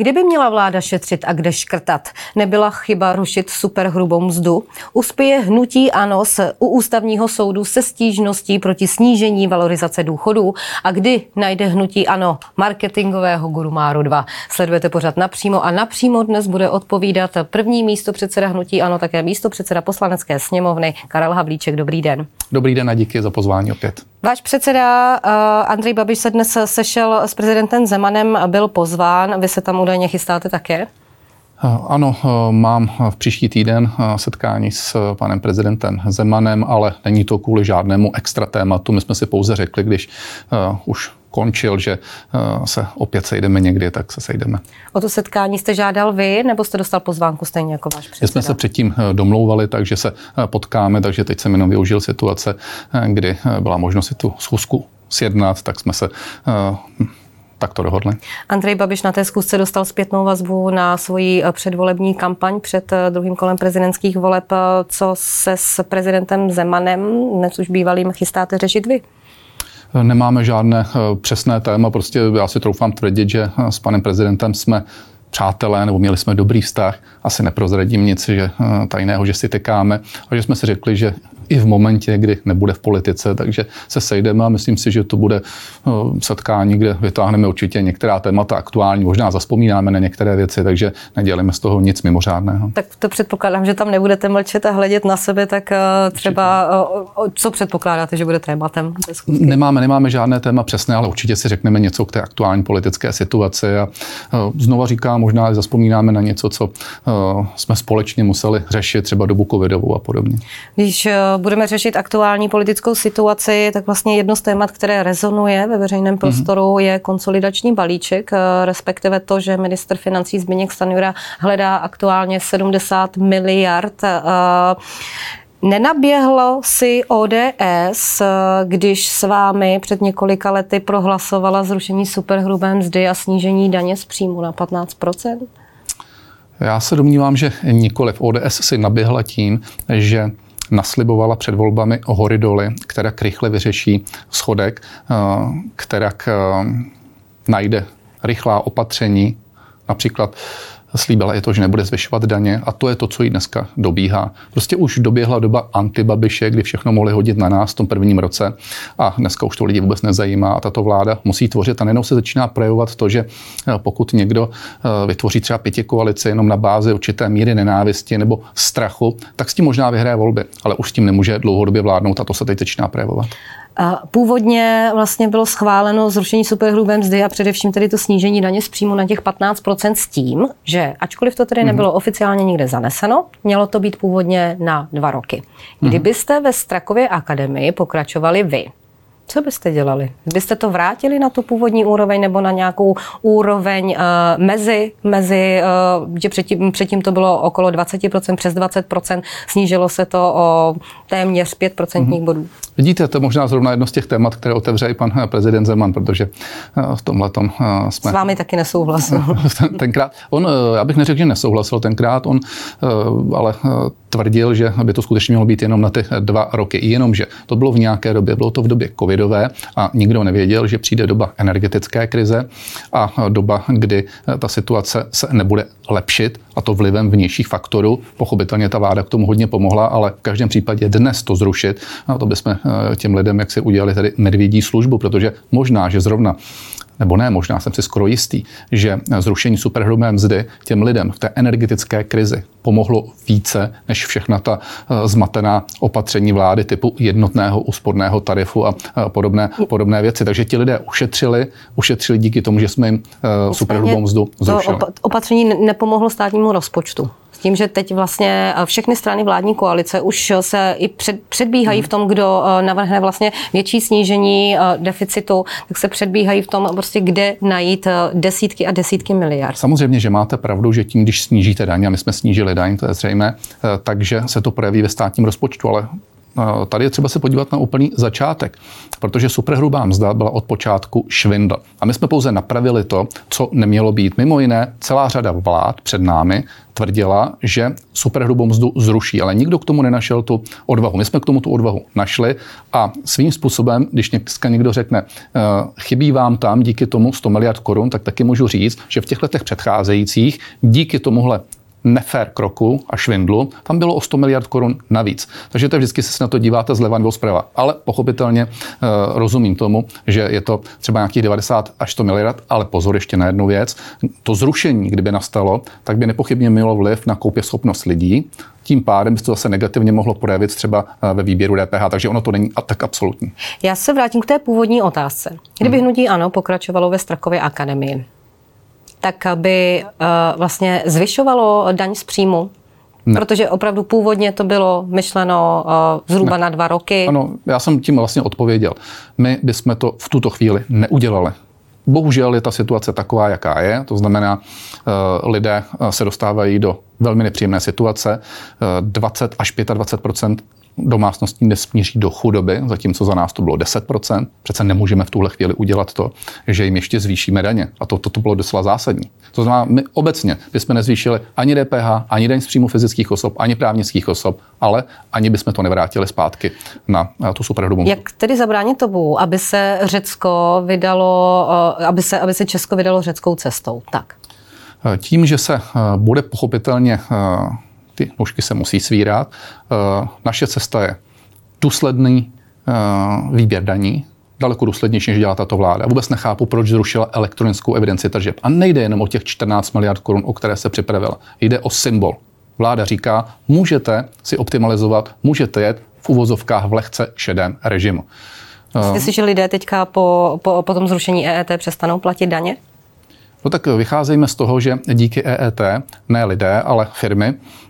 Kdyby měla vláda šetřit a kde škrtat, nebyla chyba rušit superhrubou mzdu? Uspěje hnutí ANO z, u ústavního soudu se stížností proti snížení valorizace důchodů a kdy najde hnutí ANO marketingového guru Máru 2. Sledujete pořád napřímo a napřímo dnes bude odpovídat první místo předseda hnutí ANO, také místo předseda poslanecké sněmovny Karel Havlíček. Dobrý den. Dobrý den a díky za pozvání opět. Váš předseda uh, Andrej Babiš se dnes sešel s prezidentem Zemanem, byl pozván. Vy se tam údajně chystáte také? Eh, ano, eh, mám v příští týden setkání s panem prezidentem Zemanem, ale není to kvůli žádnému extra tématu. My jsme si pouze řekli, když už končil, že se opět sejdeme někdy, tak se sejdeme. O to setkání jste žádal vy, nebo jste dostal pozvánku stejně jako váš předseda? My jsme se předtím domlouvali, takže se potkáme, takže teď jsem jenom využil situace, kdy byla možnost si tu schůzku sjednat, tak jsme se tak to dohodli. Andrej Babiš na té zkusce dostal zpětnou vazbu na svoji eh, předvolební kampaň před eh, druhým kolem prezidentských voleb. Eh, co se s prezidentem Zemanem, dnes už bývalým, chystáte řešit vy? Nemáme žádné přesné téma, prostě já si troufám tvrdit, že s panem prezidentem jsme přátelé, nebo měli jsme dobrý vztah, asi neprozradím nic že, tajného, že si tekáme, a že jsme si řekli, že i v momentě, kdy nebude v politice, takže se sejdeme a myslím si, že to bude eh, setkání, kde vytáhneme určitě některá témata aktuální, možná zaspomínáme na některé věci, takže nedělíme z toho nic mimořádného. Tak to předpokládám, že tam nebudete mlčet a hledět na sebe, tak eh, třeba eh, co předpokládáte, že bude tématem? Nemáme, nemáme žádné téma přesné, ale určitě si řekneme něco k té aktuální politické situaci a znova říkám, možná zaspomínáme na něco, co jsme společně museli řešit, třeba dobu covidovou a podobně. Když budeme řešit aktuální politickou situaci, tak vlastně jedno z témat, které rezonuje ve veřejném mhm. prostoru, mm-hmm. je konsolidační balíček, eh, respektive to, že minister financí Zbigněk Stanjura hledá aktuálně 70 miliard eh, Nenaběhlo si ODS, když s vámi před několika lety prohlasovala zrušení superhrubé mzdy a snížení daně z příjmu na 15% Já se domnívám, že nikoliv. ODS si naběhla tím, že naslibovala před volbami hory doly, která rychle vyřeší schodek, eh, která eh, najde rychlá opatření, například slíbila je to, že nebude zvyšovat daně a to je to, co jí dneska dobíhá. Prostě už doběhla doba antibabiše, kdy všechno mohli hodit na nás v tom prvním roce a dneska už to lidi vůbec nezajímá a tato vláda musí tvořit a nejenom se začíná projevovat to, že eh, pokud někdo eh, vytvoří třeba pěti koalici jenom na bázi určité míry nenávisti nebo strachu, tak s tím možná vyhraje volby, ale už s tím nemůže dlouhodobě vládnout a to se teď začíná projevovat. Původně vlastně bylo schváleno zrušení superhrubé mzdy a především tedy to snížení daně z příjmu na těch 15% s tím, že ačkoliv to tedy mhm. nebylo oficiálně nikde zaneseno, mělo to být původně na dva roky. Kdybyste ve Strakově akademii pokračovali vy, co byste dělali? Byste to vrátili na tu původní úroveň nebo na nějakou úroveň uh, mezi, mezi uh, že předtím, předtím to bylo okolo 20%, přes 20%, snížilo se to o téměř 5% mm-hmm. bodů. Vidíte, to je možná zrovna jedno z těch témat, které otevře i pan eh, prezident Zeman, protože v tomhle tom jsme... S vámi taky nesouhlasil. tenkrát, on, já bych neřekl, že nesouhlasil tenkrát, on ale tvrdil, že by to skutečně mělo být jenom na ty dva roky. Jenomže to bylo v nějaké době, bylo to v době covidové a nikdo nevěděl, že přijde doba energetické krize a doba, kdy ta situace se nebude lepšit a to vlivem vnějších faktorů. Pochopitelně ta vláda k tomu hodně pomohla, ale v každém případě dnes to zrušit, a to bychom eh, těm lidem jak si udělali tady medvědí službu, protože možná, že zrovna nebo ne, možná jsem si skoro jistý, že zrušení superhrubé mzdy těm lidem v té energetické krizi pomohlo více než všechna ta eh, zmatená opatření vlády typu jednotného úsporného tarifu a podobné, podobné věci. Takže ti lidé ušetřili, ušetřili díky tomu, že jsme jim eh, superhrubou mzdu zrušili. To opatření nepomohlo státnímu rozpočtu tím, že teď vlastně eh, všechny strany vládní koalice už se i před, předbíhají v tom, kdo eh, navrhne vlastně větší snížení eh, deficitu, tak se předbíhají v tom, prostě kde najít desítky a desítky miliard. Samozřejmě, že máte pravdu, že tím, když snížíte daň, a my jsme snížili daň, to je zřejmé, takže se to projeví ve státním rozpočtu, ale tady je třeba se podívat na úplný začátek, protože superhrubá mzda byla od počátku švindl. A my jsme pouze napravili to, co nemělo být. Mimo jiné, celá řada vlád před námi tvrdila, že superhrubou mzdu zruší, ale nikdo k tomu nenašel tu odvahu. My jsme k tomu tu odvahu našli a svým způsobem, když dneska někdo řekne, eh, chybí vám tam díky tomu 100 miliard korun, tak taky můžu říct, že v těch letech předcházejících díky tomuhle nefér kroku a švindlu, tam bylo o 100 miliard korun navíc. Takže to vždycky se na to díváte zleva nebo zprava. Ale pochopitelně uh, rozumím tomu, že je to třeba nějakých 90 až 100 miliard, ale pozor ještě na jednu věc. To zrušení, kdyby nastalo, tak by nepochybně mělo vliv na koupě schopnost lidí, tím pádem by to zase negativně mohlo projevit třeba eh, ve výběru DPH, takže ono to není tak absolutní. Já se vrátím k té původní otázce. Kdyby hmm. hnutí ano pokračovalo ve Strakově akademii, tak by uh, vlastně zvyšovalo daň z příjmu? Ne. Protože opravdu původně to bylo myšleno uh, zhruba ne. na dva roky. Ano, já jsem tím vlastně odpověděl. My bychom to v tuto chvíli neudělali. Bohužel je ta situace taková, jaká je. To znamená, uh, lidé se dostávají do velmi nepříjemné situace. 20 až 25 domácností nesmíří do chudoby, zatímco za nás to bylo 10%. Přece nemůžeme v tuhle chvíli udělat to, že jim ještě zvýšíme daně. A to, to, to bylo docela zásadní. To znamená, my obecně bychom nezvýšili ani DPH, ani daň z příjmu fyzických osob, ani právnických osob, ale ani bychom to nevrátili zpátky na tu superhrubou Jak tedy zabránit tomu, aby se Řecko vydalo, eh, aby se, aby se Česko vydalo řeckou cestou? Tak. Tím, že se eh, bude pochopitelně eh, ty nůžky se musí svírat. Eh, naše cesta je důsledný eh, výběr daní, daleko důslednější, než dělá tato vláda. Vůbec nechápu, proč zrušila elektronickou evidenci tržeb. A nejde jenom o těch 14 miliard korun, o které se připravila. Jde o symbol. Vláda říká, můžete si optimalizovat, můžete jet v uvozovkách v lehce šedém režimu. Myslíte si, že lidé teďka po, po, po tom zrušení EET přestanou platit daně? No tak vycházejme z toho, že díky EET ne lidé, ale firmy Eh,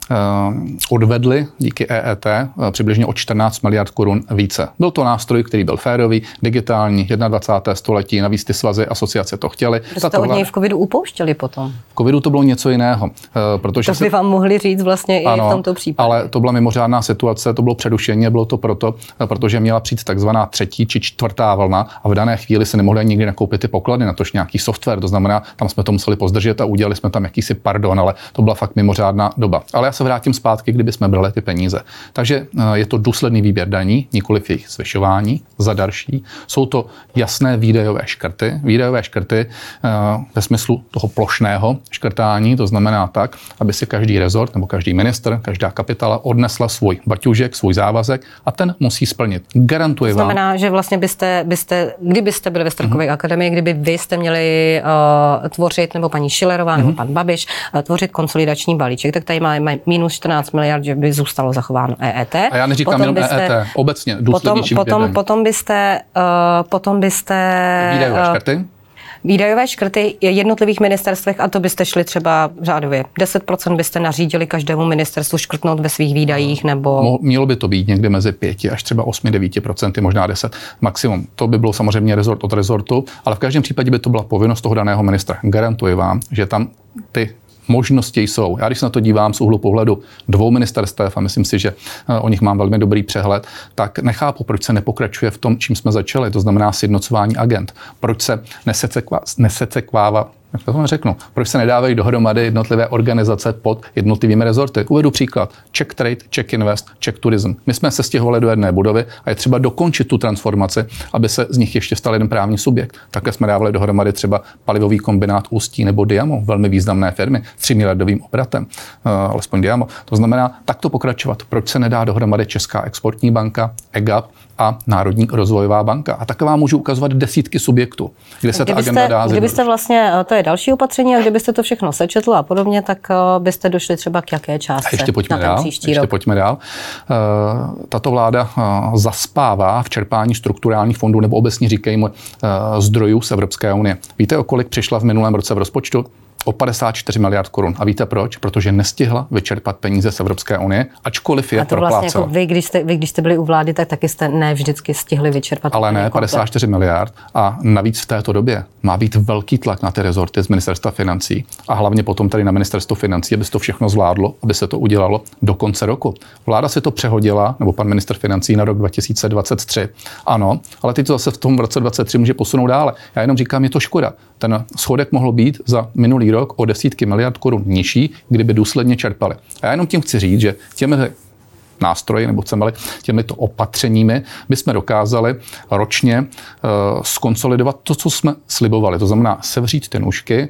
odvedli díky EET eh, přibližně o 14 miliard korun více. Byl to nástroj, který byl férový, digitální, 21. století, navíc ty svazy, asociace to chtěli. Jste od něj v covidu upouštěli potom? V covidu to bylo něco jiného. Eh, protože to by vám mohli říct vlastně ano, i v tomto případě. ale to byla mimořádná situace, to bylo předušení, bylo to proto, protože měla přijít takzvaná třetí či čtvrtá vlna a v dané chvíli se nemohli nikdy nakoupit ty poklady, na tož nějaký software, to znamená, tam jsme to museli pozdržet a udělali jsme tam jakýsi pardon, ale to byla fakt mimořádná doba. Ale já se vrátím zpátky, kdyby jsme brali ty peníze. Takže eh, je to důsledný výběr daní, nikoli jejich zvyšování za další. Jsou to jasné výdajové škrty. Výdajové škrty eh, ve smyslu toho plošného škrtání, to znamená tak, aby si každý rezort nebo každý minister, každá kapitala odnesla svůj baťužek, svůj závazek a ten musí splnit. Garantuji vám. To znamená, vám, že vlastně byste, byste, kdybyste byli ve Starkové mm-hmm. akademii, kdyby vy jste měli uh, tvořit, nebo paní Šilerová, mm-hmm. nebo mhm. pan Babiš, uh, tvořit konsolidační balíček, tak tady máme minus 14 miliard, že by zůstalo zachováno EET. A já neříkám potom jenom byste, EET, obecně potom, potom, potom byste, uh, potom byste Výdajové uh, škrty? Výdajové škrty jednotlivých ministerstvech, a to byste šli třeba řádově 10% byste nařídili každému ministerstvu škrtnout ve svých výdajích, nebo... Mělo by to být někde mezi 5 až třeba 8-9%, možná 10 maximum. To by bylo samozřejmě rezort od rezortu, ale v každém případě by to byla povinnost toho daného ministra. Garantuji vám, že tam ty možnosti jsou. Já když se na to dívám z úhlu pohledu dvou ministerstev a myslím si, že eh, o nich mám velmi dobrý přehled, tak nechápu, proč se nepokračuje v tom, čím jsme začali, to znamená sjednocování agent. Proč se nesecekvává jak to řeknu, proč se nedávají dohromady jednotlivé organizace pod jednotlivými rezorty. Uvedu příklad. Czech Trade, Czech Invest, Czech Tourism. My jsme se stěhovali do jedné budovy a je třeba dokončit tu transformaci, aby se z nich ještě stal jeden právní subjekt. Také jsme dávali dohromady třeba palivový kombinát Ústí nebo Diamo, velmi významné firmy, 3 miliardovým obratem, uh, alespoň Diamo. To znamená, takto pokračovat. Proč se nedá dohromady Česká exportní banka, EGAP, a Národní rozvojová banka. A taková můžu ukazovat desítky subjektů, kde se kdybyste, ta agenda dá Kdybyste vlastně, eh, to je další opatření, a kdybyste to všechno sečetl a podobně, tak eh, byste došli třeba k jaké částce a ještě pojďme na dál, příští ještě rok. pojďme dál. Eh, tato vláda zaspává v čerpání strukturálních fondů nebo obecně říkejme zdrojů z Evropské unie. Víte, o kolik přišla v minulém roce v rozpočtu? O 54 miliard korun. A víte proč? Protože nestihla vyčerpat peníze z Evropské unie, ačkoliv je a to vlastně jako vy, když jste, vy, když jste byli u vlády, tak taky jste ne vždycky stihli vyčerpat. Ale ne, komplet. 54 miliard. A navíc v této době má být velký tlak na ty rezorty z ministerstva financí a hlavně potom tady na ministerstvo financí, aby se to všechno zvládlo, aby se to udělalo do konce roku. Vláda si to přehodila, nebo pan minister financí na rok 2023. Ano, ale teď to zase v tom roce 2023 může posunout dále. Já jenom říkám, je to škoda. Ten schodek mohl být za minulý rok o desítky miliard korun nižší, kdyby důsledně čerpali. A já jenom tím chci říct, že těmi nástroji, nebo chceme těmito opatřeními, bychom dokázali ročně uh, skonsolidovat to, co jsme slibovali. To znamená sevřít ty nůžky,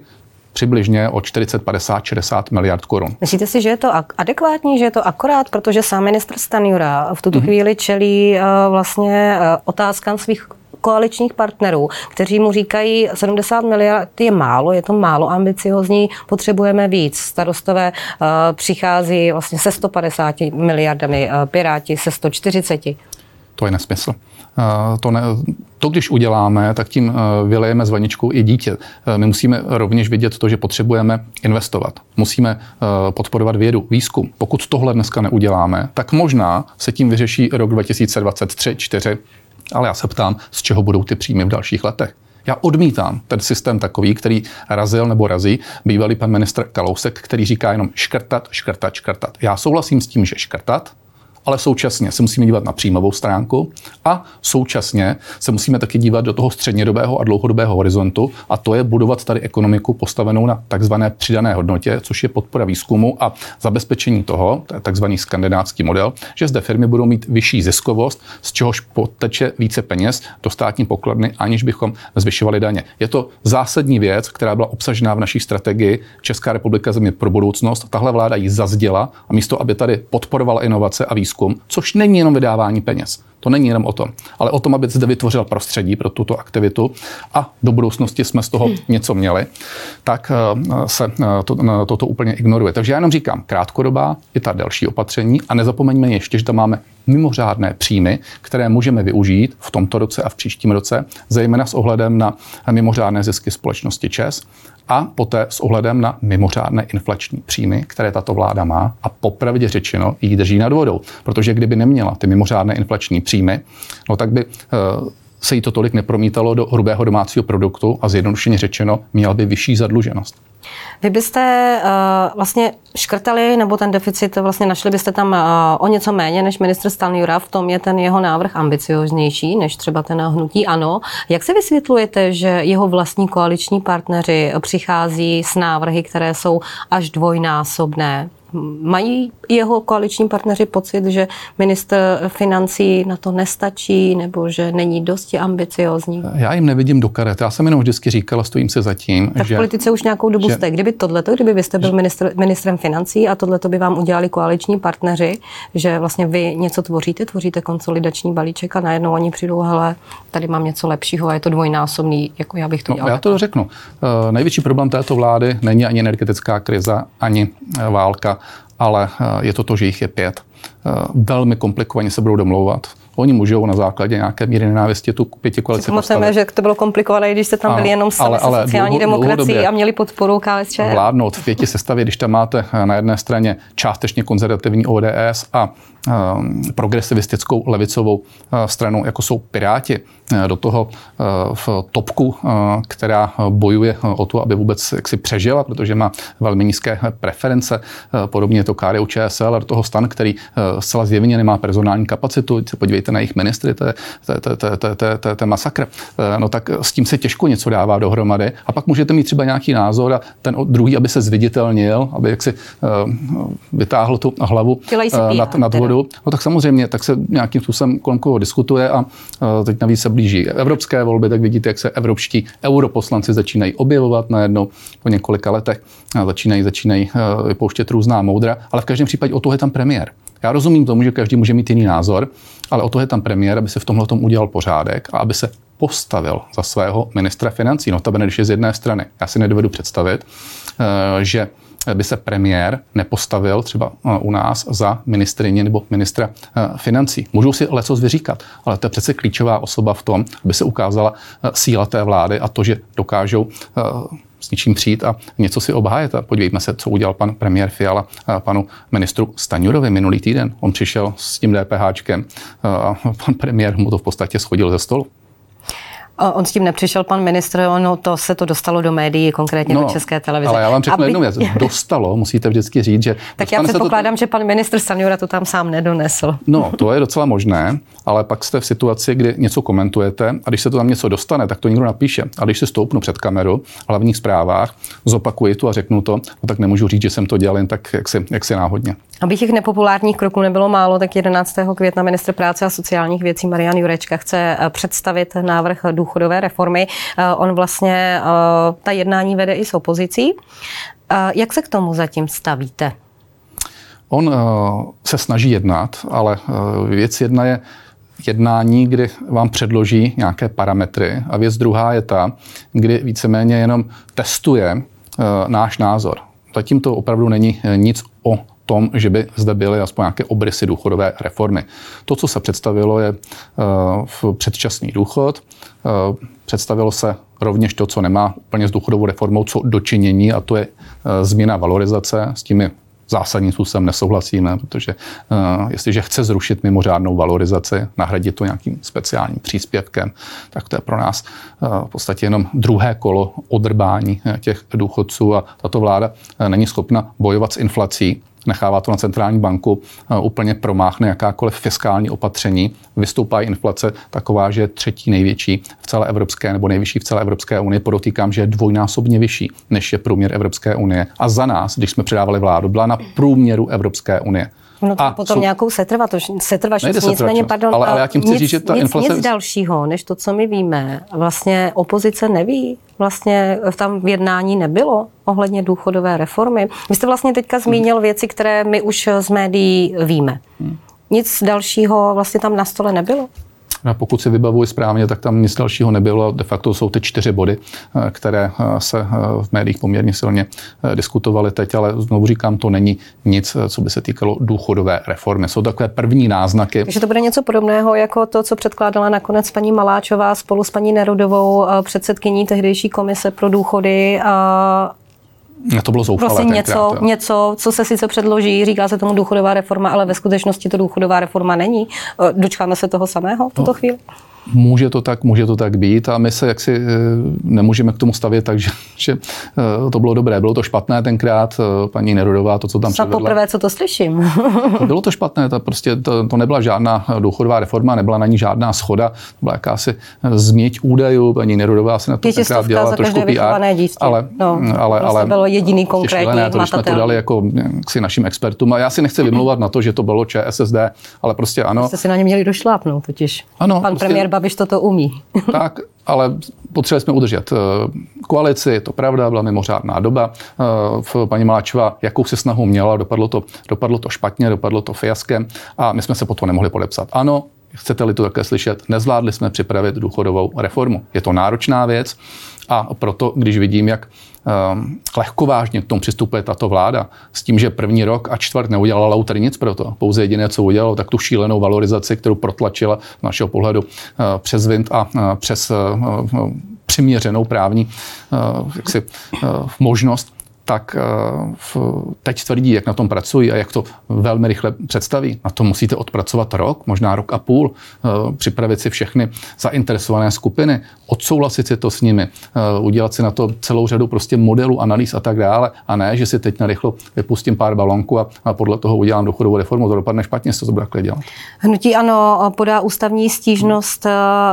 přibližně o 40, 50, 60 miliard korun. Myslíte si, že je to adekvátní, že je to akorát, protože sám ministr Stanjura v tuto mm-hmm. chvíli čelí uh, vlastně uh, otázkám svých koaličních partnerů, kteří mu říkají, 70 miliard je málo, je to málo ambiciozní, potřebujeme víc. Starostové uh, přichází vlastně se 150 miliardami, uh, Piráti se 140. To je nesmysl. Uh, to, ne, to, když uděláme, tak tím vylejeme s vaničkou i dítě. My musíme rovněž vidět to, že potřebujeme investovat. Musíme podporovat vědu, výzkum. Pokud tohle dneska neuděláme, tak možná se tím vyřeší rok 2023, 4 ale já se ptám, z čeho budou ty příjmy v dalších letech. Já odmítám ten systém takový, který razil nebo razí bývalý pan ministr Kalousek, který říká jenom škrtat, škrtat, škrtat. Já souhlasím s tím, že škrtat, ale současně se musíme dívat na příjmovou stránku a současně se musíme taky dívat do toho střednědobého a dlouhodobého horizontu a to je budovat tady ekonomiku postavenou na takzvané přidané hodnotě, což je podpora výzkumu a zabezpečení toho, to je takzvaný skandinávský model, že zde firmy budou mít vyšší ziskovost, z čehož poteče více peněz do státní pokladny, aniž bychom zvyšovali daně. Je to zásadní věc, která byla obsažená v naší strategii Česká republika země pro budoucnost. Tahle vláda ji zazděla a místo, aby tady podporovala inovace a výzkum, výzkum, což není jenom vydávání peněz. To není jenom o tom, ale o tom, aby zde vytvořil prostředí pro tuto aktivitu a do budoucnosti jsme z toho hmm. něco měli, tak eh, se eh, to, toto úplně ignoruje. Takže já jenom říkám, krátkodobá i ta další opatření a nezapomeňme ještě, že tam máme mimořádné příjmy, které můžeme využít v tomto roce a v příštím roce, zejména s ohledem na mimořádné zisky společnosti ČES a poté s ohledem na mimořádné inflační příjmy, které tato vláda má a popravdě řečeno jí drží nad vodou. Protože kdyby neměla ty mimořádné inflační příjmy, no tak by eh, se jí to tolik nepromítalo do hrubého domácího produktu a zjednodušeně řečeno měla by vyšší zadluženost. Vy byste uh, vlastně škrtali, nebo ten deficit vlastně našli byste tam uh, o něco méně než ministr Stanjura, v tom je ten jeho návrh ambicioznější než třeba ten hnutí ANO. Jak se vysvětlujete, že jeho vlastní koaliční partneři přichází s návrhy, které jsou až dvojnásobné? Mají jeho koaliční partneři pocit, že minister financí na to nestačí nebo že není dosti ambiciozní? Já jim nevidím do karet. Já jsem jenom vždycky říkala, stojím se za tím, tak že... v politice už nějakou dobu že, jste. Kdyby tohleto, kdyby vy jste byl ministr, ministrem financí a tohleto by vám udělali koaliční partneři, že vlastně vy něco tvoříte, tvoříte konsolidační balíček a najednou oni přijdou, hele, tady mám něco lepšího a je to dvojnásobný, jako já bych to no, dělal. Já to řeknu. Uh, největší problém této vlády není ani energetická krize, ani uh, válka, ale uh, je to to, že jich je pět. Velmi komplikovaně se budou domlouvat. Oni můžou na základě nějaké míry nenávisti tu pěti koalici Pamatujeme, že to bylo komplikované, když jste tam byli jenom sami ale, ale sociální dlouho, demokracii a měli podporu KSČ. Vládnout v pěti sestavě, když tam máte na jedné straně částečně konzervativní ODS a um, progresivistickou levicovou uh, stranu, jako jsou Piráti, uh, do toho v topku, která bojuje o to, aby vůbec jaksi přežila, protože má velmi nízké preference, podobně je to KDU ČSL, a do toho stan, který zcela zjevně nemá personální kapacitu. Se podívejte podívejte na jejich ministry, to je, to, to, to, to, to, to, je masakr. Eh, no tak s tím se těžko něco dává dohromady. A pak můžete mít třeba nějaký názor a ten druhý, aby se zviditelnil, aby jaksi uh, vytáhl tu hlavu uh, nad, nad vodu. No tak samozřejmě, tak se nějakým způsobem kolem koho diskutuje a teď navíc se blíží evropské volby, tak vidíte, jak se evropští europoslanci začínají objevovat najednou po několika letech. Začínají, začínají vypouštět různá moudra, ale v každém případě o to je tam premiér. Já rozumím tomu, že každý může mít jiný názor, ale o to je tam premiér, aby se v tomhle tom udělal pořádek a aby se postavil za svého ministra financí. Notabene, když je z jedné strany. Já si nedovedu představit, eh, že by se premiér nepostavil třeba eh, u nás za ministrině nebo ministra eh, financí. Můžou si leco vyříkat, ale to je přece klíčová osoba v tom, aby se ukázala síla té vlády a to, že dokážou s ničím přijít a něco si obhájet. A podívejme se, co udělal pan premiér Fiala panu ministru Staňurovi minulý týden. On přišel s tím DPHčkem a pan premiér mu to v podstatě schodil ze stolu. On s tím nepřišel pan ministr, ono to se to dostalo do médií, konkrétně no, do České televize. Ale já vám řeknu Aby... jednu věc. Dostalo, musíte vždycky říct, že... Tak já předpokládám, to... že pan ministr Stanjura to tam sám nedonesl. No, to je docela možné, ale pak jste v situaci, kdy něco komentujete a když se to tam něco dostane, tak to někdo napíše. A když se stoupnu před kameru v hlavních zprávách, zopakuji to a řeknu to, no tak nemůžu říct, že jsem to dělal jen tak, jak si, jak si náhodně. Aby těch nepopulárních kroků nebylo málo, tak 11. května ministr práce a sociálních věcí Marian Jurečka chce eh, představit návrh důchodové reformy. Eh, on vlastně eh, ta jednání vede i s opozicí. Jak se k tomu zatím stavíte? On se snaží jednat, ale věc jedna je jednání, kdy vám předloží nějaké parametry a věc druhá je ta, kdy víceméně jenom testuje náš názor. Zatím to opravdu není nic o tom, že by zde byly aspoň nějaké obrysy důchodové reformy. To, co se představilo, je uh, předčasný důchod. Uh, představilo se rovněž to, co nemá úplně s důchodovou reformou co dočinění, a to je uh, změna valorizace. S tím zásadním způsobem nesouhlasíme, protože uh, jestliže chce zrušit mimořádnou valorizaci, nahradit to nějakým speciálním příspěvkem, tak to je pro nás uh, v podstatě jenom druhé kolo odrbání těch důchodců a tato vláda není schopna bojovat s inflací nechává to na centrální banku, eh, úplně promáchne jakákoliv fiskální opatření, vystoupá inflace taková, že je třetí největší v celé Evropské nebo nejvyšší v celé Evropské unii. Podotýkám, že je dvojnásobně vyšší, než je průměr Evropské unie. A za nás, když jsme předávali vládu, byla na průměru Evropské unie. No to a potom jsou... nějakou setrvatost, setrvačnost. Nicméně, pardon, ale, ale já tím chci nic, říct, že ta nic, inflace... Nic dalšího, než to, co my víme. Vlastně opozice neví, vlastně tam v jednání nebylo ohledně důchodové reformy. Vy jste vlastně teďka zmínil hmm. věci, které my už z médií víme. Hmm. Nic dalšího vlastně tam na stole nebylo? A pokud si vybavuji správně, tak tam nic dalšího nebylo. De facto jsou ty čtyři body, eh, které eh, se eh, v médiích poměrně silně diskutovaly teď, ale znovu říkám, to není nic, co by se týkalo důchodové reformy. Jsou takové první náznaky. Takže to bude něco podobného jako to, co předkládala nakonec paní Maláčová spolu s paní Nerudovou, předsedkyní tehdejší komise pro důchody a to bylo zoufalé Prostě něco, něco, co se sice předloží, říká se tomu důchodová reforma, ale ve skutečnosti to důchodová reforma není. Dočkáme se toho samého v tuto no. chvíli? Může to tak, může to tak být a my se jaksi eh, nemůžeme k tomu stavět tak, že, že eh, to bylo dobré. Bylo to špatné tenkrát, eh, paní Nerudová, to, co tam Snad předvedla. poprvé, co to slyším. bylo to špatné, to prostě to, to, nebyla žádná důchodová reforma, nebyla na ní žádná schoda, to byla jakási změť údajů, paní Nerudová se na to tenkrát dělala trošku PR, ale, no, ale, ale bylo jediný konkrétní to, když jsme to dali jako si našim expertům a já si nechci vymlouvat na to, že to bylo ČSSD, ale prostě ano. Jste si na ně měli došlápnout totiž. Ano, Pan prostě, premiér Babiš toto umí. tak, ale potřebovali jsme udržet eh, koalici, je to pravda, byla mimořádná doba. Eh, v paní Maláčová jakousi snahu měla, dopadlo to, dopadlo to špatně, dopadlo to fiaskem a my jsme se potom nemohli podepsat. Ano, chcete-li to také slyšet, nezvládli jsme připravit důchodovou reformu. Je to náročná věc a proto, když vidím, jak um, lehkovážně k tomu přistupuje tato vláda, s tím, že první rok a čtvrt neudělala Lauter nic pro to. Pouze jediné, co udělalo, tak tu šílenou valorizaci, kterou protlačila z našeho pohledu uh, přes Vint a uh, přes uh, přiměřenou právní jaksi, možnost tak eh, teď tvrdí, jak na tom pracují a jak to velmi rychle představí. Na to musíte odpracovat rok, možná rok a půl, eh, připravit si všechny zainteresované skupiny, odsouhlasit si to s nimi, eh, udělat si na to celou řadu prostě modelů, analýz a tak dále. A ne, že si teď na rychlo vypustím pár balonků a, a podle toho udělám důchodovou reformu. To dopadne špatně, se to bude takhle dělat. Hnutí ano podá ústavní stížnost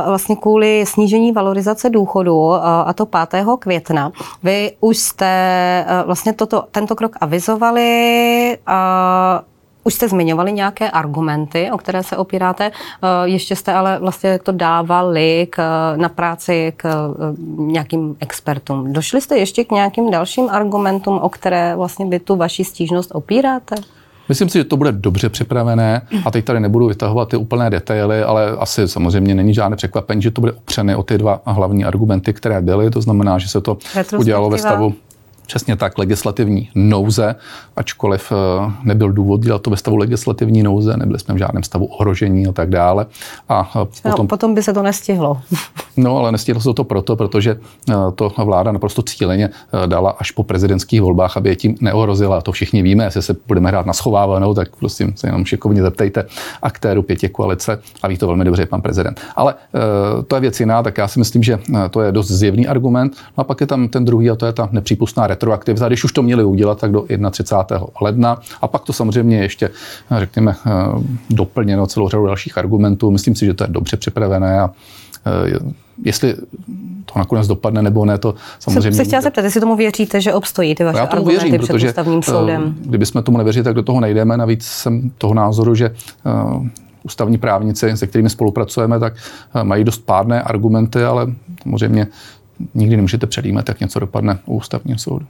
vlastně kvůli snížení valorizace důchodu a to 5. května. Vy už jste vlastně toto, tento krok avizovali. A už jste zmiňovali nějaké argumenty, o které se opíráte. Ještě jste ale vlastně to dávali k, na práci k nějakým expertům. Došli jste ještě k nějakým dalším argumentům, o které vlastně by tu vaši stížnost opíráte? Myslím si, že to bude dobře připravené a teď tady nebudu vytahovat ty úplné detaily, ale asi samozřejmě není žádné překvapení, že to bude opřené o ty dva hlavní argumenty, které byly. To znamená, že se to udělalo ve stavu Přesně tak, legislativní nouze, ačkoliv eh, nebyl důvod dělat to ve stavu legislativní nouze, nebyli jsme v žádném stavu ohrožení a tak dále. A eh, potom, no, potom by se to nestihlo. No, ale nestihlo se to proto, protože eh, to vláda naprosto cíleně dala až po prezidentských volbách, aby je tím neohrozila. To všichni víme, jestli se budeme hrát na schovávanou, tak prosím se jenom šikovně zeptejte aktéru pěti koalice a ví to velmi dobře pan prezident. Ale to je věc jiná, tak já si myslím, že to je dost zjevný argument. No a pak je tam ten druhý a to je ta nepřípustná retroaktivita, když už to měli udělat, tak do 31. ledna. A pak to samozřejmě ještě, řekněme, eh, doplněno celou řadu dalších argumentů. Myslím si, že to je dobře připravené a eh, jestli to nakonec dopadne nebo ne, to samozřejmě... Se chtěla zeptat, jestli tomu věříte, že obstojí ty vaše Já tomu argumenty věřím, před protože, ústavním eh, soudem. Kdybychom tomu nevěřili, tak do toho nejdeme. Navíc jsem toho názoru, že ústavní právníci, se kterými spolupracujeme, tak mají dost pádné argumenty, ale samozřejmě nikdy nemůžete předjímat, jak něco dopadne u ústavního soudu.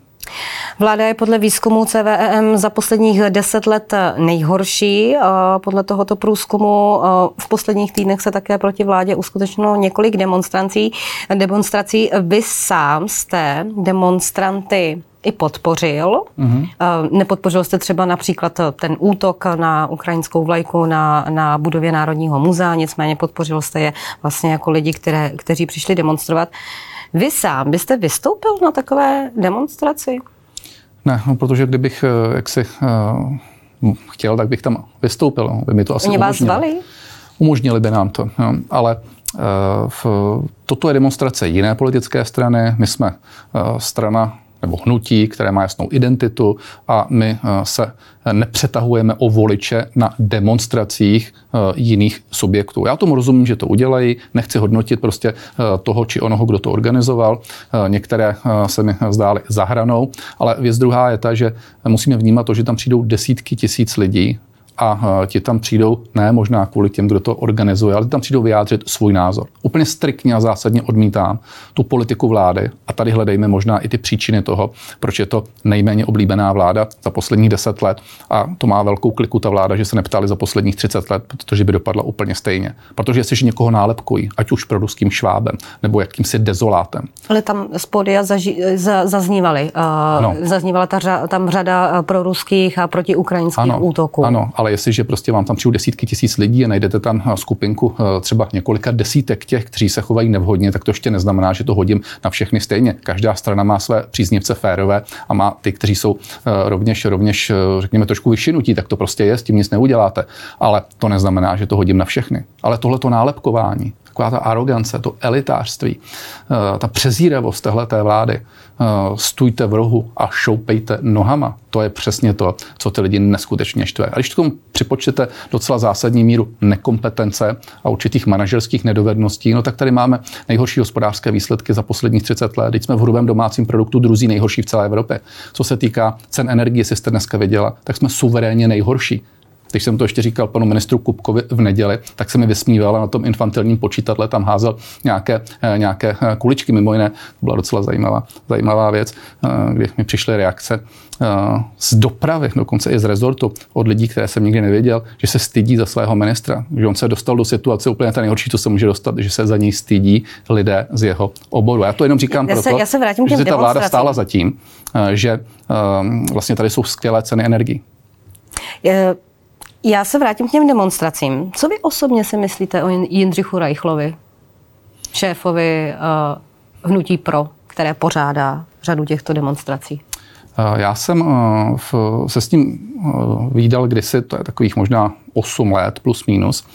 Vláda je podle výzkumu CVEM za posledních deset let nejhorší. Podle tohoto průzkumu v posledních týdnech se také proti vládě uskutečnilo několik demonstrací. demonstrací. Vy sám jste demonstranty i podpořil. Mm-hmm. Nepodpořil jste třeba například ten útok na ukrajinskou vlajku na, na budově Národního muzea, nicméně podpořil jste je vlastně jako lidi, které, kteří přišli demonstrovat. Vy sám byste vystoupil na takové demonstraci? Ne, no, protože kdybych eh, jaksi uh, chtěl, tak bych tam vystoupil. No, by mi to asi Oni vás zvali? Umožnili by nám to, no, ale uh, v, toto je demonstrace jiné politické strany. My jsme strana nebo hnutí, které má jasnou identitu a my eh, se nepřetahujeme o voliče na demonstracích eh, jiných subjektů. Já tomu rozumím, že to udělají, nechci hodnotit prostě eh, toho či onoho, kdo to organizoval. Některé se mi zdály zahranou, ale věc druhá je ta, že musíme vnímat to, že tam přijdou desítky tisíc lidí a ti tam přijdou, ne možná kvůli těm, kdo to organizuje, ale tam přijdou vyjádřit svůj názor. Úplně striktně a zásadně odmítám tu politiku vlády a tady hledejme možná i ty příčiny toho, proč je to nejméně oblíbená vláda za posledních deset let a to má velkou kliku ta vláda, že se neptali za posledních 30 let, protože by dopadla úplně stejně. Protože jestliže někoho nálepkují, ať už ruským švábem nebo jakýmsi dezolátem. Ale tam z podia zaži- za, zaznívaly, uh, no. zaznívala ta, tam řada proruských a protiukrajinských ano, útoků. Ano, ale ale jestliže prostě vám tam přijdu desítky tisíc lidí a najdete tam eh, skupinku eh, třeba několika desítek těch, kteří se chovají nevhodně, tak to ještě neznamená, že to hodím na všechny stejně. Každá strana má své příznivce férové a má ty, kteří jsou eh, rovněž, rovněž řekněme, trošku vyšinutí, tak to prostě je, s tím nic neuděláte. Ale to neznamená, že to hodím na všechny. Ale tohle to nálepkování, taková ta arogance, to elitářství, ta přezíravost téhle té vlády, stůjte v rohu a šoupejte nohama. To je přesně to, co ty lidi neskutečně štve. A když k tomu připočtete docela zásadní míru nekompetence a určitých manažerských nedovedností, no tak tady máme nejhorší hospodářské výsledky za posledních 30 let. Teď jsme v hrubém domácím produktu druzí nejhorší v celé Evropě. Co se týká cen energie, jestli jste dneska viděla, tak jsme suverénně nejhorší. Když jsem to ještě říkal panu ministru Kupkovi v neděli, tak se mi vysmíval a na tom infantilním počítadle tam házel nějaké, eh, nějaké eh, kuličky. Mimo jiné, to byla docela zajímavá, zajímavá věc, eh, kdy mi přišly reakce z dopravy, dokonce i z rezortu, od lidí, které jsem nikdy nevěděl, že se stydí za svého ministra. Že on se dostal do situace úplně ten nejhorší, co se může dostat, že se za něj stydí lidé z jeho oboru. Já to jenom říkám já proto, se, já se vrátím že se ta vláda stála za tím, že vlastně tady jsou skvělé ceny energii. Je já se vrátím k těm demonstracím. Co vy osobně si myslíte o Jindřichu Reichlovi, šéfovi uh, Hnutí Pro, které pořádá řadu těchto demonstrací? Eh, já jsem uh, se s ním výdal kdysi, to je takových možná 8 let plus minus,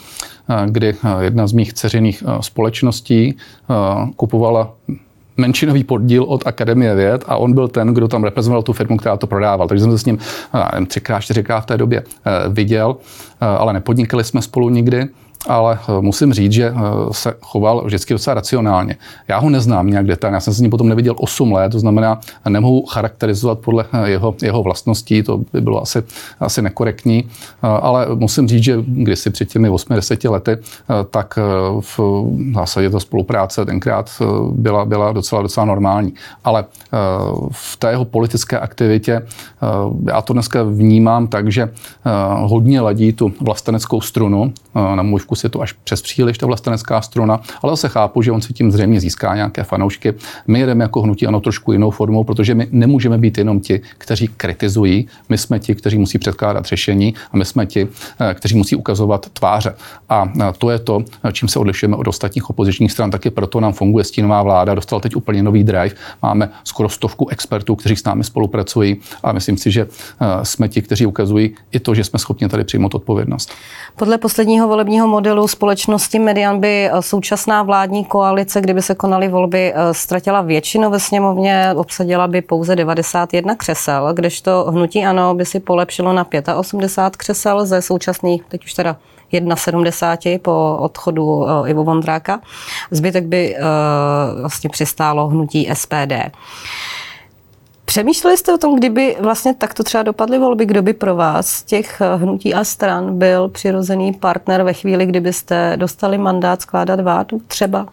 kdy jedna z mých dceřiných společností kupovala menšinový podíl od Akademie věd a on byl ten, kdo tam reprezentoval tu firmu, která to prodával. Takže jsem se s ním třikrát, čtyřikrát v té době viděl, ale nepodnikali jsme spolu nikdy ale eh, musím říct, že eh, se choval vždycky docela racionálně. Já ho neznám nějak detailně, já jsem s ním potom neviděl 8 let, to znamená, nemohu charakterizovat podle eh, jeho, jeho vlastností, to by bylo asi, asi nekorektní, ale musím říct, že kdysi před těmi 8-10 lety, tak v zásadě ta spolupráce tenkrát byla, byla docela, docela normální. Ale v té jeho politické aktivitě já to dneska vnímám tak, že hodně ladí tu vlasteneckou strunu, na můj vkus zkusit to až přes příliš, ta vlastenecká struna, ale zase chápu, že on si tím zřejmě získá nějaké fanoušky. My jedeme jako hnutí ano trošku jinou formou, protože my nemůžeme být jenom ti, kteří kritizují, my jsme ti, kteří musí předkládat řešení a my jsme ti, eh, kteří musí ukazovat tváře. A eh, to je to, čím se odlišujeme od ostatních opozičních stran, taky proto nám funguje stínová vláda, dostal teď úplně nový drive, máme skoro stovku expertů, kteří s námi spolupracují a myslím si, že eh, jsme ti, kteří ukazují i to, že jsme schopni tady přijmout odpovědnost. Podle posledního volebního modelu společnosti Median by současná vládní koalice, kdyby se konaly volby, ztratila většinu ve sněmovně, obsadila by pouze 91 křesel, kdežto hnutí ano by si polepšilo na 85 křesel ze současných, teď už teda 1,70 po odchodu uh, Ivo Vondráka. Zbytek by vlastně přistálo hnutí SPD. Přemýšleli jste o tom, kdyby vlastně takto třeba dopadly volby, kdo by pro vás těch eh, hnutí a stran byl přirozený partner ve chvíli, kdybyste dostali mandát skládat vládu třeba?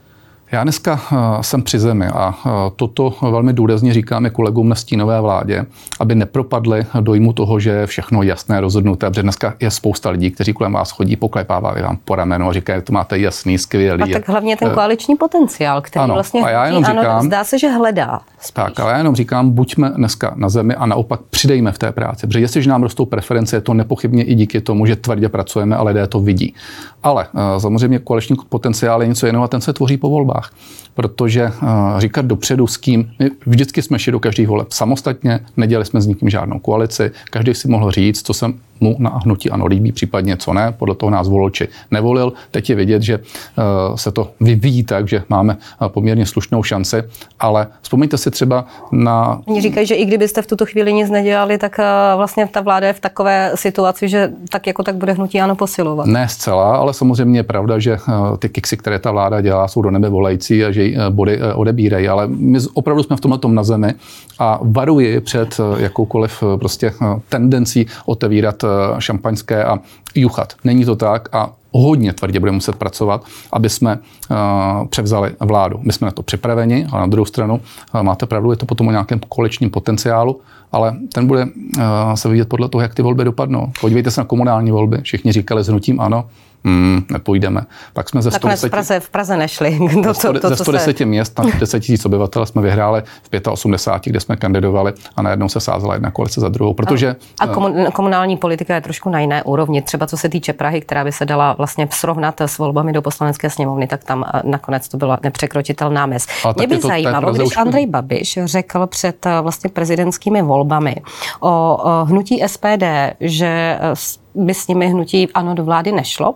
Já dneska eh, jsem při zemi a eh, toto velmi důrazně říkáme kolegům na stínové vládě, aby nepropadli dojmu toho, že je všechno jasné, rozhodnuté, protože dneska je spousta lidí, kteří kolem vás chodí, poklepávají vám po ramenu a říkají, že to máte jasný, skvělý. A tak hlavně ten eh, koaliční potenciál, který ano, vlastně a já jenom říkám, ano, zdá se, že hledá. Spíš. Tak, ale já jenom říkám, buďme dneska na zemi a naopak přidejme v té práci, protože jestliže nám rostou preference, je to nepochybně i díky tomu, že tvrdě pracujeme a lidé to vidí. Ale samozřejmě koaliční potenciál je něco jiného a ten se tvoří po volbách volbách. Protože uh, říkat dopředu s kým, my vždycky jsme šli do každých voleb samostatně, nedělali jsme s nikým žádnou koalici, každý si mohl říct, co jsem mu na hnutí ano líbí, případně co ne, podle toho nás volil či nevolil. Teď je vidět, že uh, se to vyvíjí tak, že máme uh, poměrně slušnou šanci, ale vzpomeňte si třeba na... Oni říkají, že i kdybyste v tuto chvíli nic nedělali, tak vlastně ta vláda je v takové situaci, že tak jako tak bude hnutí ano posilovat. Ne zcela, ale samozřejmě je pravda, že ty kiksy, které ta vláda dělá, jsou do nebe volající a že body odebírají, ale my opravdu jsme v tomhle tom na zemi a varuji před jakoukoliv prostě tendencí otevírat Eh, šampaňské a juchat. Není to tak a hodně tvrdě budeme muset pracovat, aby jsme uh, převzali vládu. My jsme na to připraveni, ale na druhou stranu uh, máte pravdu, je to potom o nějakém kolečním potenciálu, ale ten bude uh, se vidět podle toho, jak ty volby dopadnou. Podívejte se na komunální volby. Všichni říkali s hnutím ano, Hmm, nepůjdeme. Pak jsme ze 110, v Praze, v Praze nešli. To, to, to, ze 110 se... měst na 10 tisíc obyvatel jsme vyhráli v 85, kde jsme kandidovali a najednou se sázela jedna koalice za druhou. Protože, a, a komunální politika je trošku na jiné úrovni. Třeba co se týče Prahy, která by se dala vlastně srovnat s volbami do poslanecké sněmovny, tak tam eh, nakonec to byla nepřekročitelná mez. Mě by zajímalo, když Andrej Babiš řekl před eh, vlastně prezidentskými volbami o, o hnutí SPD, že eh, by s nimi hnutí ano do vlády nešlo,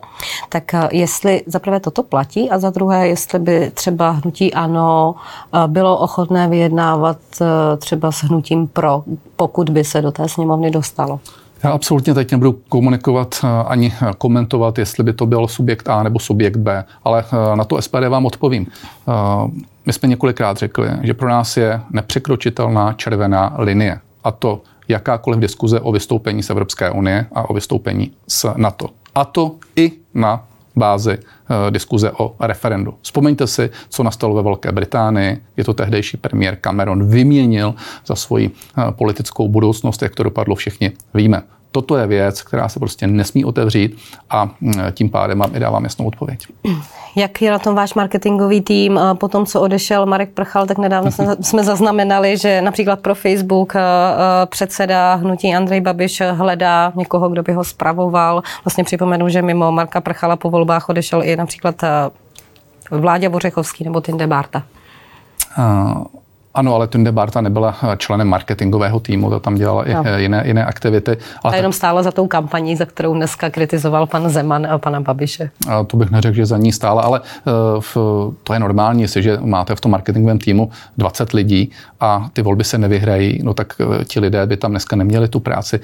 tak eh, jestli za prvé toto platí a za druhé, jestli by třeba hnutí ano eh, bylo ochotné vyjednávat eh, třeba s hnutím pro, pokud by se do té sněmovny dostalo. Já absolutně teď nebudu komunikovat ani komentovat, jestli by to byl subjekt A nebo subjekt B, ale na to SPD vám odpovím. My jsme několikrát řekli, že pro nás je nepřekročitelná červená linie. A to jakákoliv diskuze o vystoupení z Evropské unie a o vystoupení z NATO. A to i na bázi uh, diskuze o referendu. Vzpomeňte si, co nastalo ve Velké Británii. Je to tehdejší premiér Cameron vyměnil za svoji uh, politickou budoucnost, jak to dopadlo, všichni víme. Toto je věc, která se prostě nesmí otevřít a mm, tím pádem vám i dávám jasnou odpověď. Jak je na tom váš marketingový tým? Po tom, co odešel Marek Prchal, tak nedávno jsme zaznamenali, že například pro Facebook předseda hnutí Andrej Babiš hledá někoho, kdo by ho spravoval. Vlastně připomenu, že mimo Marka Prchala po volbách odešel i například Vláďa Bořechovský nebo Tinde Barta. Uh ano, ale Tunde Barta nebyla eh, členem marketingového týmu, to tam dělala no. i eh, jiné, jiné aktivity. Ale a jenom stála za tou kampaní, za kterou dneska kritizoval pan Zeman a pana Babiše. A to bych neřekl, že za ní stála, ale uh, to je normální, jestliže máte v tom marketingovém týmu 20 lidí a ty volby se nevyhrají, no tak ti lidé by tam dneska neměli tu práci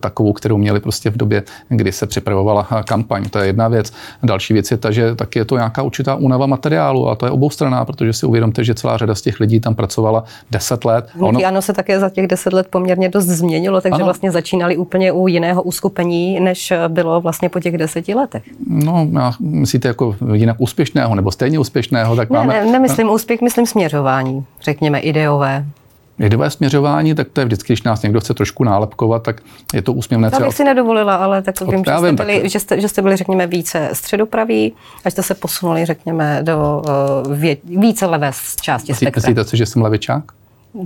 takovou, kterou měli prostě v době, kdy se připravovala kampaň. To je jedna věc. Další věc je ta, že taky je to nějaká určitá únava materiálu a to je oboustranná, protože si uvědomte, že celá řada z těch lidí tam pracovala existovala 10 let. Hnutí ono... ano se také za těch 10 let poměrně dost změnilo, takže ano. vlastně začínali úplně u jiného uskupení, než bylo vlastně po těch deseti letech. No, myslíte jako jinak úspěšného nebo stejně úspěšného? Tak ne, máme... ne, nemyslím úspěch, myslím směřování, řekněme ideové. Lidové směřování, tak to je vždycky, když nás někdo chce trošku nálepkovat, tak je to úsměvné. To bych si nedovolila, ale tak vím, že, jste byli, tak... že, jste, že jste byli, řekněme, více středopraví, až jste se posunuli, řekněme, do uh, vě, více levé části spektra. Myslíte si, že jsem levičák?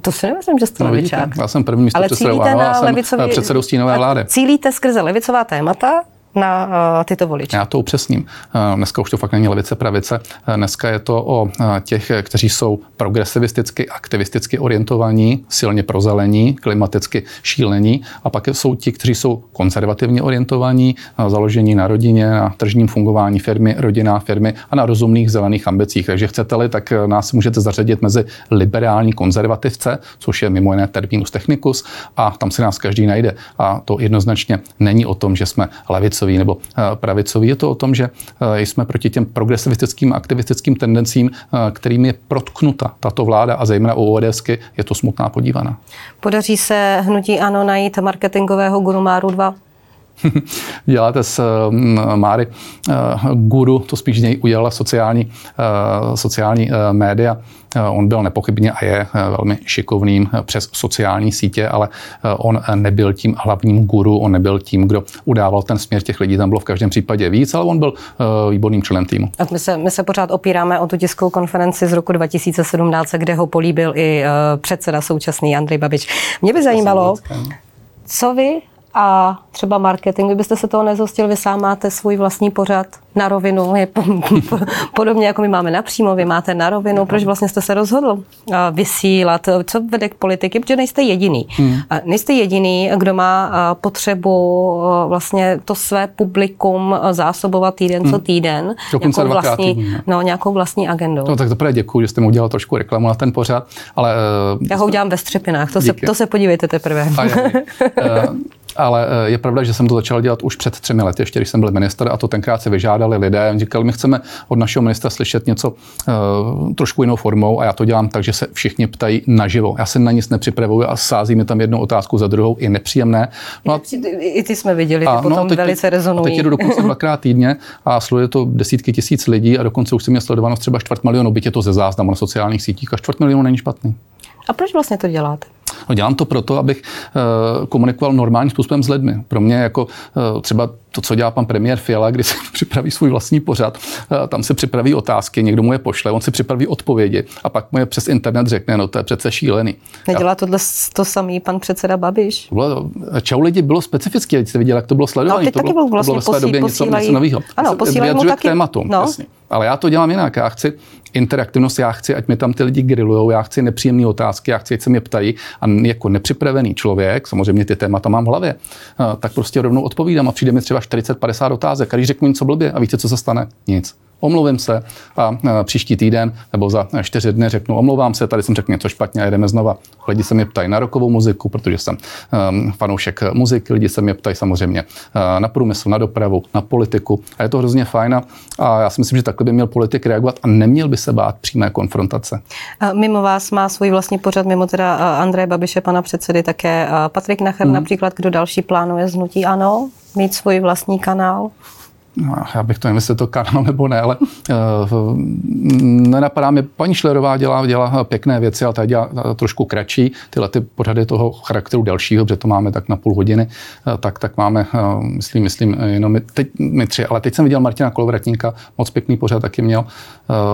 To si nemyslím, že jste no, levičák. Já jsem první místo předsedou, já jsem levicový... předsedou stínové vlády. Cílíte skrze levicová témata na uh, tyto voliče. Já to upřesním. Uh, dneska už to fakt není levice, pravice. Uh, dneska je to o těch, kteří jsou progresivisticky, aktivisticky orientovaní, silně prozelení, klimaticky šílení. A pak jsou ti, kteří jsou konzervativně orientovaní, založení na rodině, na tržním fungování firmy, rodinná firmy a na rozumných zelených ambicích. Takže chcete-li, tak nás můžete zařadit mezi liberální konzervativce, což je mimo jiné terminus technicus, a tam se nás každý najde. A to jednoznačně není o tom, že jsme levice levicový nebo eh, pravicový. Je to o tom, že eh, jsme proti těm progresivistickým aktivistickým tendencím, eh, kterým je protknuta tato vláda a zejména u ODSky je to smutná podívaná. Podaří se hnutí ANO najít marketingového guru Máru 2? děláte s Máry guru, to spíš z něj udělala sociální, sociální média. Eh, on byl nepochybně a je eh, velmi šikovným eh, přes sociální sítě, ale on nebyl tím hlavním guru, on nebyl tím, kdo udával ten směr těch lidí. Tam bylo v každém případě víc, ale on byl výborným členem týmu. A my se, my se pořád opíráme o tu tiskovou konferenci z roku 2017, kde ho políbil i předseda současný Andrej Babič. Mě by zajímalo, co vy a třeba marketing, vy byste se toho nezhostil, vy sám máte svůj vlastní pořad na rovinu, je podobně jako my máme napřímo, vy máte na rovinu, proč vlastně jste se rozhodl vysílat, co vede k politiky, protože nejste jediný. Hmm. Nejste jediný, kdo má potřebu vlastně to své publikum zásobovat týden hmm. co týden. Dokonce nějakou vlastní, no, nějakou vlastní agendou. No tak to děkuji, že jste mu udělal trošku reklamu na ten pořad, ale... Já ho udělám ve Střepinách, to, se, to se podívejte teprve. A je, ale eh, je pravda, že jsem to začal dělat už před třemi lety, ještě když jsem byl minister a to tenkrát se vyžádali lidé. On říkal, my chceme od našeho ministra slyšet něco uh, trošku jinou formou a já to dělám tak, že se všichni ptají naživo. Já se na nic nepřipravuju a sází mi tam jednu otázku za druhou, i nepříjemné. No a, I ty jsme viděli, ty a, potom no, teď, velice rezonují. A teď jedu dokonce dvakrát týdně a sleduje to desítky tisíc lidí a dokonce už jsem měl sledovanost třeba čtvrt milionu, byť je to ze záznamu na sociálních sítích a čtvrt milionu není špatný. A proč vlastně to děláte? No, dělám to proto, abych uh, komunikoval normálním způsobem s lidmi. Pro mě jako uh, třeba to, co dělá pan premiér Fiala, kdy si připraví svůj vlastní pořad, tam si připraví otázky, někdo mu je pošle, on si připraví odpovědi a pak mu je přes internet řekne, no to je přece šílený. Nedělá tohle to samý pan předseda Babiš? Bylo, čau lidi bylo specifické, jste viděli, jak to bylo sledované. No, to bylo, vlastně to bylo ve své době něco, něco nového. Ano, posílají mu taky. K tématům, no. jasně. Ale já to dělám jinak. Já chci interaktivnost, já chci, ať mi tam ty lidi grillujou, já chci nepříjemné otázky, já chci, ať se mě ptají a jako nepřipravený člověk, samozřejmě ty témata mám v hlavě, tak prostě rovnou odpovídám a přijde mi třeba 40-50 otázek a když řeknu něco blbě a víte, co se stane? Nic omluvím se a příští týden nebo za čtyři dny řeknu omlouvám se, tady jsem řekl něco špatně a jedeme znova. Lidi se mě ptají na rokovou muziku, protože jsem um, fanoušek muziky, lidi se mě ptají samozřejmě uh, na průmysl, na dopravu, na politiku a je to hrozně fajn a já si myslím, že takhle by měl politik reagovat a neměl by se bát přímé konfrontace. Mimo vás má svůj vlastní pořad, mimo teda Andreje Babiše, pana předsedy, také Patrik Nacher hmm. například, kdo další plánuje znutí ANO, mít svůj vlastní kanál? No, já bych to nevím, jestli to kanál nebo ne, ale uh, nenapadá mě, paní Šlerová dělá, dělá pěkné věci, ale ta dělá trošku kratší, tyhle ty pořady toho charakteru delšího, protože to máme tak na půl hodiny, uh, tak, tak máme, uh, myslím, myslím, jenom my, teď, my tři, ale teď jsem viděl Martina Kolovratníka, moc pěkný pořad taky měl,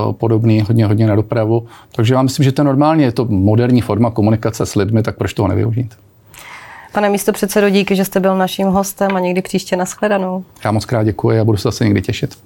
uh, podobný, hodně, hodně na dopravu, takže já myslím, že to normálně, je to moderní forma komunikace s lidmi, tak proč toho nevyužít? Pane místo předsedo, díky, že jste byl naším hostem a někdy příště nashledanou. Já moc krát děkuji a budu se zase někdy těšit.